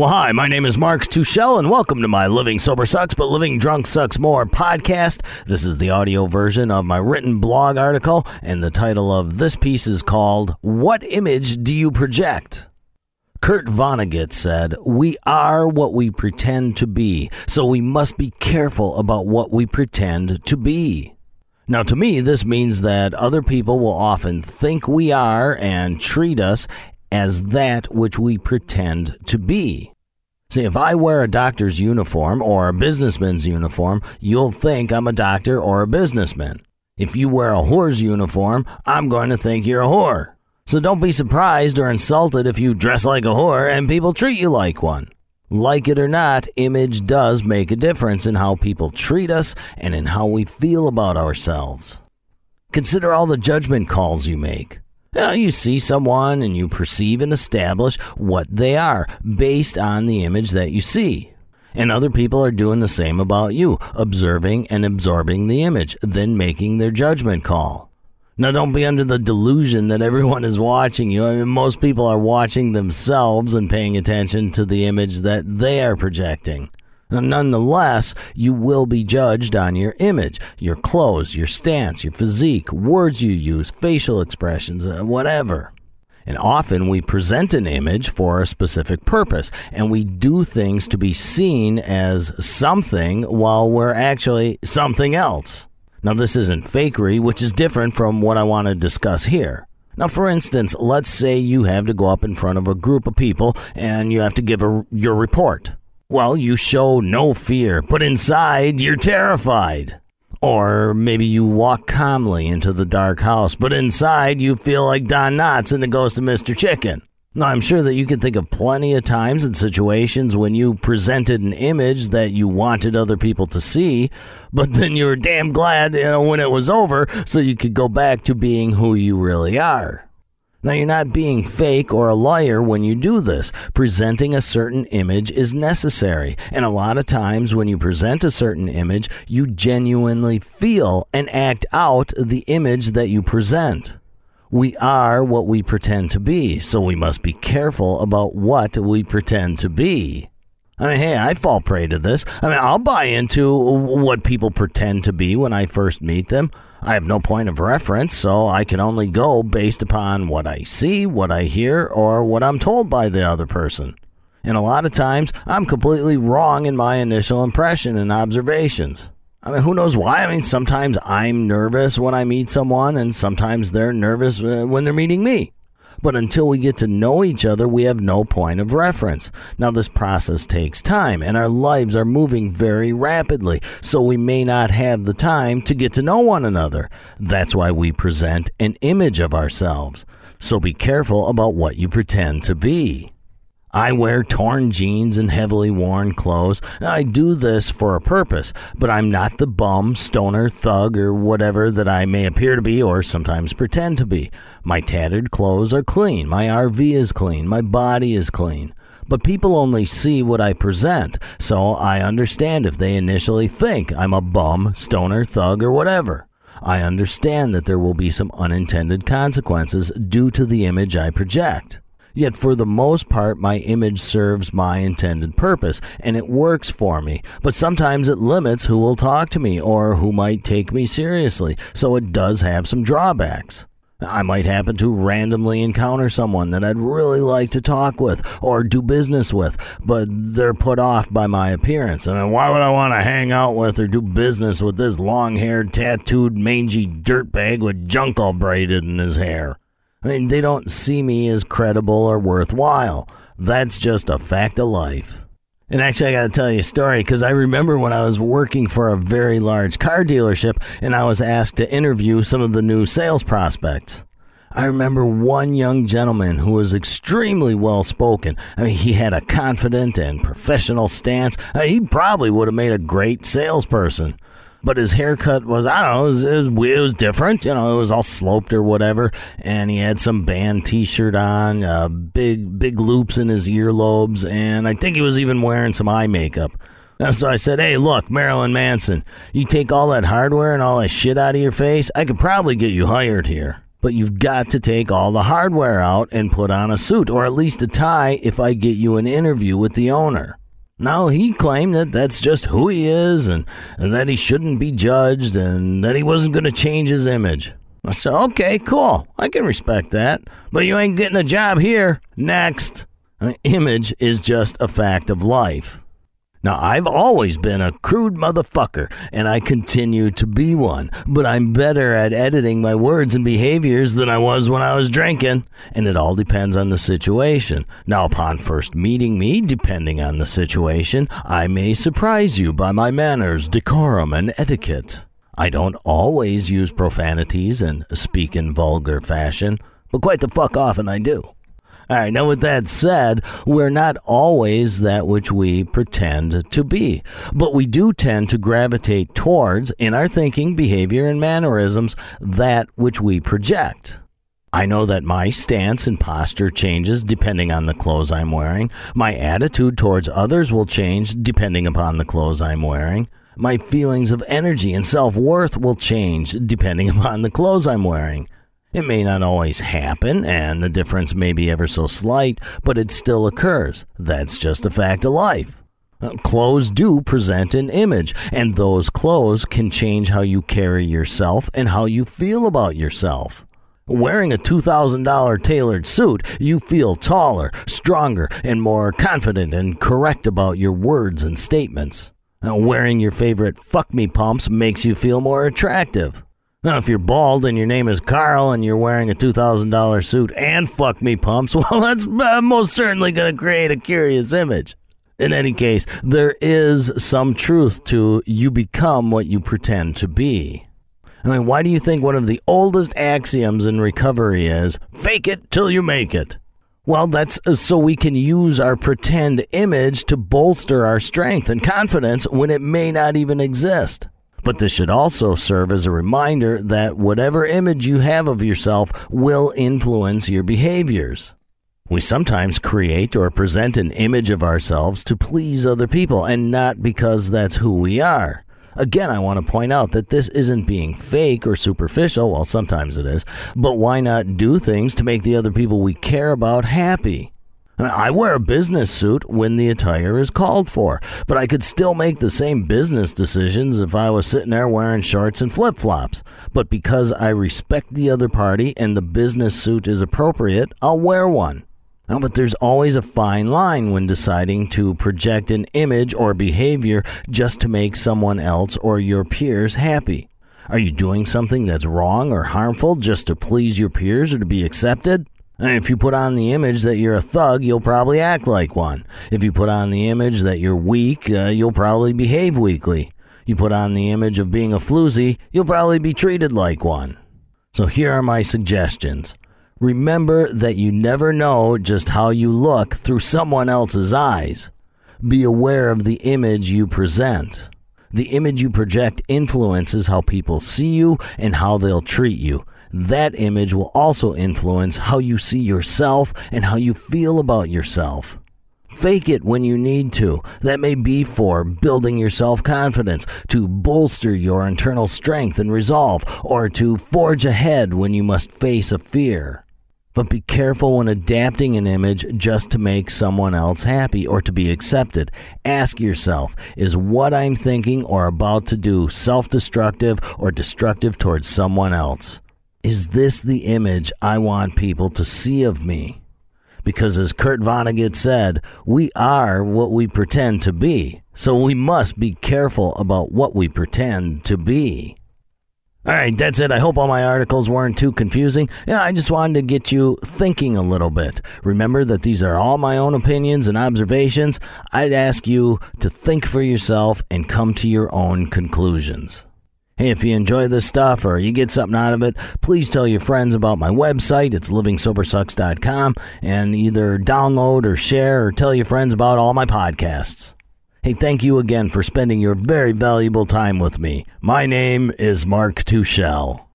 Well, hi, my name is Mark Tuchel, and welcome to my Living Sober Sucks, but Living Drunk Sucks More podcast. This is the audio version of my written blog article, and the title of this piece is called What Image Do You Project? Kurt Vonnegut said, We are what we pretend to be, so we must be careful about what we pretend to be. Now, to me, this means that other people will often think we are and treat us as that which we pretend to be. See, if I wear a doctor's uniform or a businessman's uniform, you'll think I'm a doctor or a businessman. If you wear a whore's uniform, I'm going to think you're a whore. So don't be surprised or insulted if you dress like a whore and people treat you like one. Like it or not, image does make a difference in how people treat us and in how we feel about ourselves. Consider all the judgment calls you make. Now, you see someone and you perceive and establish what they are based on the image that you see. And other people are doing the same about you, observing and absorbing the image, then making their judgment call. Now, don't be under the delusion that everyone is watching you. I mean, most people are watching themselves and paying attention to the image that they are projecting. Nonetheless, you will be judged on your image, your clothes, your stance, your physique, words you use, facial expressions, uh, whatever. And often we present an image for a specific purpose, and we do things to be seen as something while we're actually something else. Now, this isn't fakery, which is different from what I want to discuss here. Now, for instance, let's say you have to go up in front of a group of people and you have to give a, your report. Well, you show no fear, but inside you're terrified. Or maybe you walk calmly into the dark house, but inside you feel like Don Knotts in the Ghost of Mr. Chicken. Now, I'm sure that you can think of plenty of times and situations when you presented an image that you wanted other people to see, but then you were damn glad, you know, when it was over so you could go back to being who you really are. Now, you're not being fake or a liar when you do this. Presenting a certain image is necessary. And a lot of times, when you present a certain image, you genuinely feel and act out the image that you present. We are what we pretend to be, so we must be careful about what we pretend to be. I mean, hey, I fall prey to this. I mean, I'll buy into what people pretend to be when I first meet them. I have no point of reference, so I can only go based upon what I see, what I hear, or what I'm told by the other person. And a lot of times, I'm completely wrong in my initial impression and observations. I mean, who knows why? I mean, sometimes I'm nervous when I meet someone, and sometimes they're nervous uh, when they're meeting me. But until we get to know each other, we have no point of reference. Now, this process takes time, and our lives are moving very rapidly, so we may not have the time to get to know one another. That's why we present an image of ourselves. So be careful about what you pretend to be. I wear torn jeans and heavily worn clothes. I do this for a purpose, but I'm not the bum, stoner, thug, or whatever that I may appear to be or sometimes pretend to be. My tattered clothes are clean, my RV is clean, my body is clean. But people only see what I present, so I understand if they initially think I'm a bum, stoner, thug, or whatever. I understand that there will be some unintended consequences due to the image I project. Yet, for the most part, my image serves my intended purpose and it works for me. But sometimes it limits who will talk to me or who might take me seriously, so it does have some drawbacks. I might happen to randomly encounter someone that I'd really like to talk with or do business with, but they're put off by my appearance. I mean, why would I want to hang out with or do business with this long haired, tattooed, mangy dirtbag with junk all braided in his hair? I mean, they don't see me as credible or worthwhile. That's just a fact of life. And actually, I got to tell you a story because I remember when I was working for a very large car dealership and I was asked to interview some of the new sales prospects. I remember one young gentleman who was extremely well spoken. I mean, he had a confident and professional stance. I mean, he probably would have made a great salesperson but his haircut was I don't know, it was, it was, it was different. You know, it was all sloped or whatever, and he had some band T-shirt on, uh, big big loops in his earlobes, and I think he was even wearing some eye makeup. And so I said, "Hey, look, Marilyn Manson, you take all that hardware and all that shit out of your face, I could probably get you hired here." But you've got to take all the hardware out and put on a suit, or at least a tie if I get you an interview with the owner. Now, he claimed that that's just who he is and, and that he shouldn't be judged and that he wasn't going to change his image. I said, okay, cool. I can respect that. But you ain't getting a job here. Next. I mean, image is just a fact of life. Now, I've always been a crude motherfucker, and I continue to be one, but I'm better at editing my words and behaviors than I was when I was drinking, and it all depends on the situation. Now, upon first meeting me, depending on the situation, I may surprise you by my manners, decorum, and etiquette. I don't always use profanities and speak in vulgar fashion, but quite the fuck often I do. All right, now with that said, we're not always that which we pretend to be, but we do tend to gravitate towards, in our thinking, behavior, and mannerisms, that which we project. I know that my stance and posture changes depending on the clothes I'm wearing. My attitude towards others will change depending upon the clothes I'm wearing. My feelings of energy and self worth will change depending upon the clothes I'm wearing. It may not always happen, and the difference may be ever so slight, but it still occurs. That's just a fact of life. Uh, clothes do present an image, and those clothes can change how you carry yourself and how you feel about yourself. Wearing a $2,000 tailored suit, you feel taller, stronger, and more confident and correct about your words and statements. Wearing your favorite fuck me pumps makes you feel more attractive. Now, if you're bald and your name is Carl and you're wearing a $2,000 suit and fuck me pumps, well, that's uh, most certainly going to create a curious image. In any case, there is some truth to you become what you pretend to be. I mean, why do you think one of the oldest axioms in recovery is fake it till you make it? Well, that's uh, so we can use our pretend image to bolster our strength and confidence when it may not even exist. But this should also serve as a reminder that whatever image you have of yourself will influence your behaviors. We sometimes create or present an image of ourselves to please other people and not because that's who we are. Again, I want to point out that this isn't being fake or superficial, well, sometimes it is, but why not do things to make the other people we care about happy? I wear a business suit when the attire is called for, but I could still make the same business decisions if I was sitting there wearing shorts and flip flops. But because I respect the other party and the business suit is appropriate, I'll wear one. Now, but there's always a fine line when deciding to project an image or behavior just to make someone else or your peers happy. Are you doing something that's wrong or harmful just to please your peers or to be accepted? If you put on the image that you're a thug, you'll probably act like one. If you put on the image that you're weak, uh, you'll probably behave weakly. You put on the image of being a floozy, you'll probably be treated like one. So here are my suggestions. Remember that you never know just how you look through someone else's eyes. Be aware of the image you present. The image you project influences how people see you and how they'll treat you that image will also influence how you see yourself and how you feel about yourself. Fake it when you need to. That may be for building your self confidence, to bolster your internal strength and resolve, or to forge ahead when you must face a fear. But be careful when adapting an image just to make someone else happy or to be accepted. Ask yourself is what I'm thinking or about to do self destructive or destructive towards someone else? Is this the image I want people to see of me? Because as Kurt Vonnegut said, we are what we pretend to be. So we must be careful about what we pretend to be. All right, that's it. I hope all my articles weren't too confusing. Yeah, I just wanted to get you thinking a little bit. Remember that these are all my own opinions and observations. I'd ask you to think for yourself and come to your own conclusions. Hey, if you enjoy this stuff or you get something out of it, please tell your friends about my website. It's livingsobersucks.com and either download or share or tell your friends about all my podcasts. Hey, thank you again for spending your very valuable time with me. My name is Mark Tuchel.